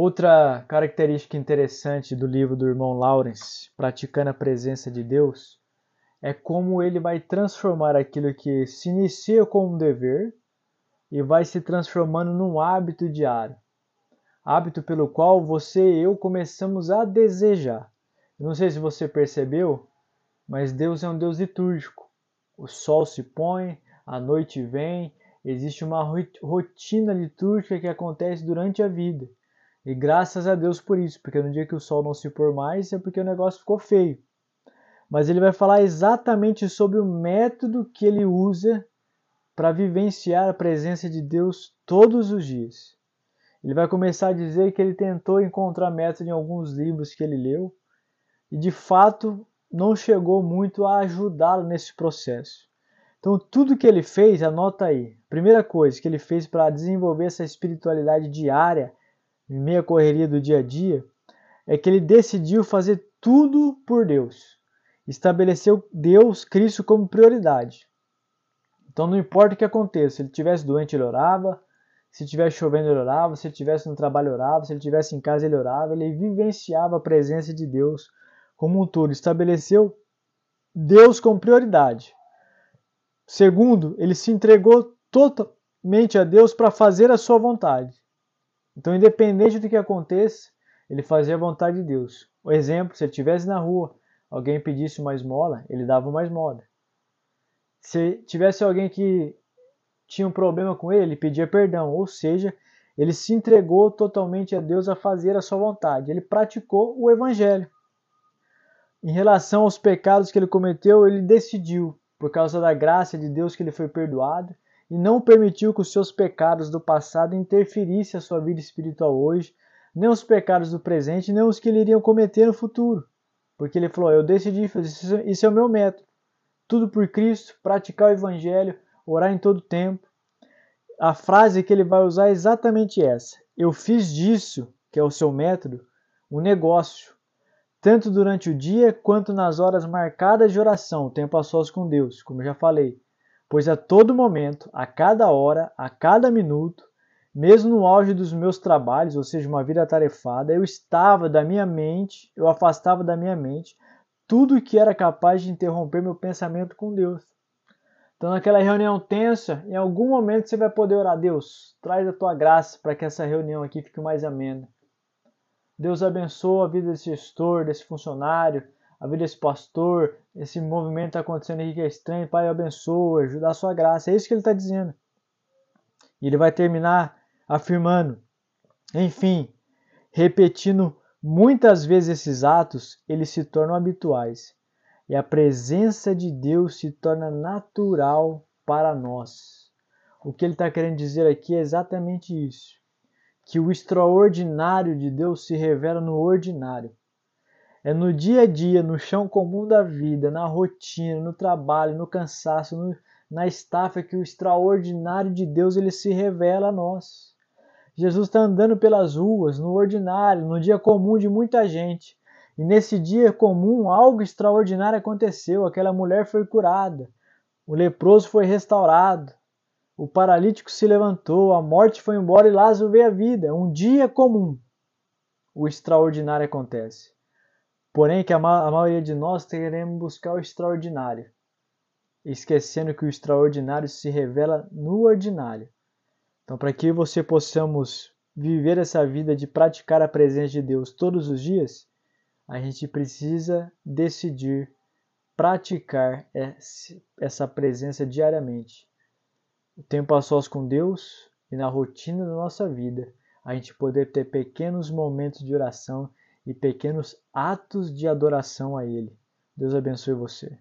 Outra característica interessante do livro do irmão Lawrence, Praticando a Presença de Deus, é como ele vai transformar aquilo que se inicia como um dever e vai se transformando num hábito diário. Hábito pelo qual você e eu começamos a desejar. não sei se você percebeu, mas Deus é um Deus litúrgico. O sol se põe, a noite vem, existe uma rotina litúrgica que acontece durante a vida. E graças a Deus por isso, porque no dia que o sol não se pôr mais é porque o negócio ficou feio. Mas ele vai falar exatamente sobre o método que ele usa para vivenciar a presença de Deus todos os dias. Ele vai começar a dizer que ele tentou encontrar método em alguns livros que ele leu e de fato não chegou muito a ajudá-lo nesse processo. Então, tudo que ele fez, anota aí. Primeira coisa que ele fez para desenvolver essa espiritualidade diária, em meia correria do dia a dia, é que ele decidiu fazer tudo por Deus. Estabeleceu Deus, Cristo, como prioridade. Então não importa o que aconteça, se ele estivesse doente, ele orava, se estivesse chovendo, ele orava, se ele estivesse no trabalho, orava, se ele estivesse em casa, ele orava, ele vivenciava a presença de Deus como um todo, estabeleceu Deus como prioridade. Segundo, ele se entregou totalmente a Deus para fazer a sua vontade. Então, independente do que aconteça, ele fazia a vontade de Deus. O exemplo, se ele estivesse na rua, alguém pedisse uma esmola, ele dava uma esmola. Se tivesse alguém que tinha um problema com ele, ele pedia perdão, ou seja, ele se entregou totalmente a Deus a fazer a sua vontade. Ele praticou o evangelho. Em relação aos pecados que ele cometeu, ele decidiu, por causa da graça de Deus, que ele foi perdoado e não permitiu que os seus pecados do passado interferissem a sua vida espiritual hoje, nem os pecados do presente, nem os que ele iria cometer no futuro. Porque ele falou: Eu decidi fazer isso, é o meu método tudo por Cristo, praticar o Evangelho, orar em todo tempo. A frase que ele vai usar é exatamente essa. Eu fiz disso, que é o seu método, um negócio, tanto durante o dia quanto nas horas marcadas de oração, tempo a sós com Deus, como já falei. Pois a todo momento, a cada hora, a cada minuto, mesmo no auge dos meus trabalhos, ou seja, uma vida atarefada, eu estava da minha mente, eu afastava da minha mente tudo que era capaz de interromper meu pensamento com Deus. Então, naquela reunião tensa, em algum momento você vai poder orar: Deus, traz a tua graça para que essa reunião aqui fique mais amena. Deus abençoa a vida desse gestor, desse funcionário, a vida desse pastor, esse movimento está acontecendo aqui que é estranho. Pai, abençoa, ajuda a sua graça. É isso que ele está dizendo. E ele vai terminar afirmando: enfim, repetindo Muitas vezes esses atos eles se tornam habituais e a presença de Deus se torna natural para nós. O que ele está querendo dizer aqui é exatamente isso: que o extraordinário de Deus se revela no ordinário. É no dia a dia, no chão comum da vida, na rotina, no trabalho, no cansaço, no, na estafa que o extraordinário de Deus ele se revela a nós. Jesus está andando pelas ruas, no ordinário, no dia comum de muita gente. E nesse dia comum, algo extraordinário aconteceu. Aquela mulher foi curada, o leproso foi restaurado, o paralítico se levantou, a morte foi embora e Lázaro veio à vida. Um dia comum, o extraordinário acontece. Porém, que a, ma a maioria de nós queremos buscar o extraordinário, esquecendo que o extraordinário se revela no ordinário. Então, para que você possamos viver essa vida de praticar a presença de Deus todos os dias, a gente precisa decidir praticar essa presença diariamente. O tempo a sós com Deus e na rotina da nossa vida, a gente poder ter pequenos momentos de oração e pequenos atos de adoração a Ele. Deus abençoe você.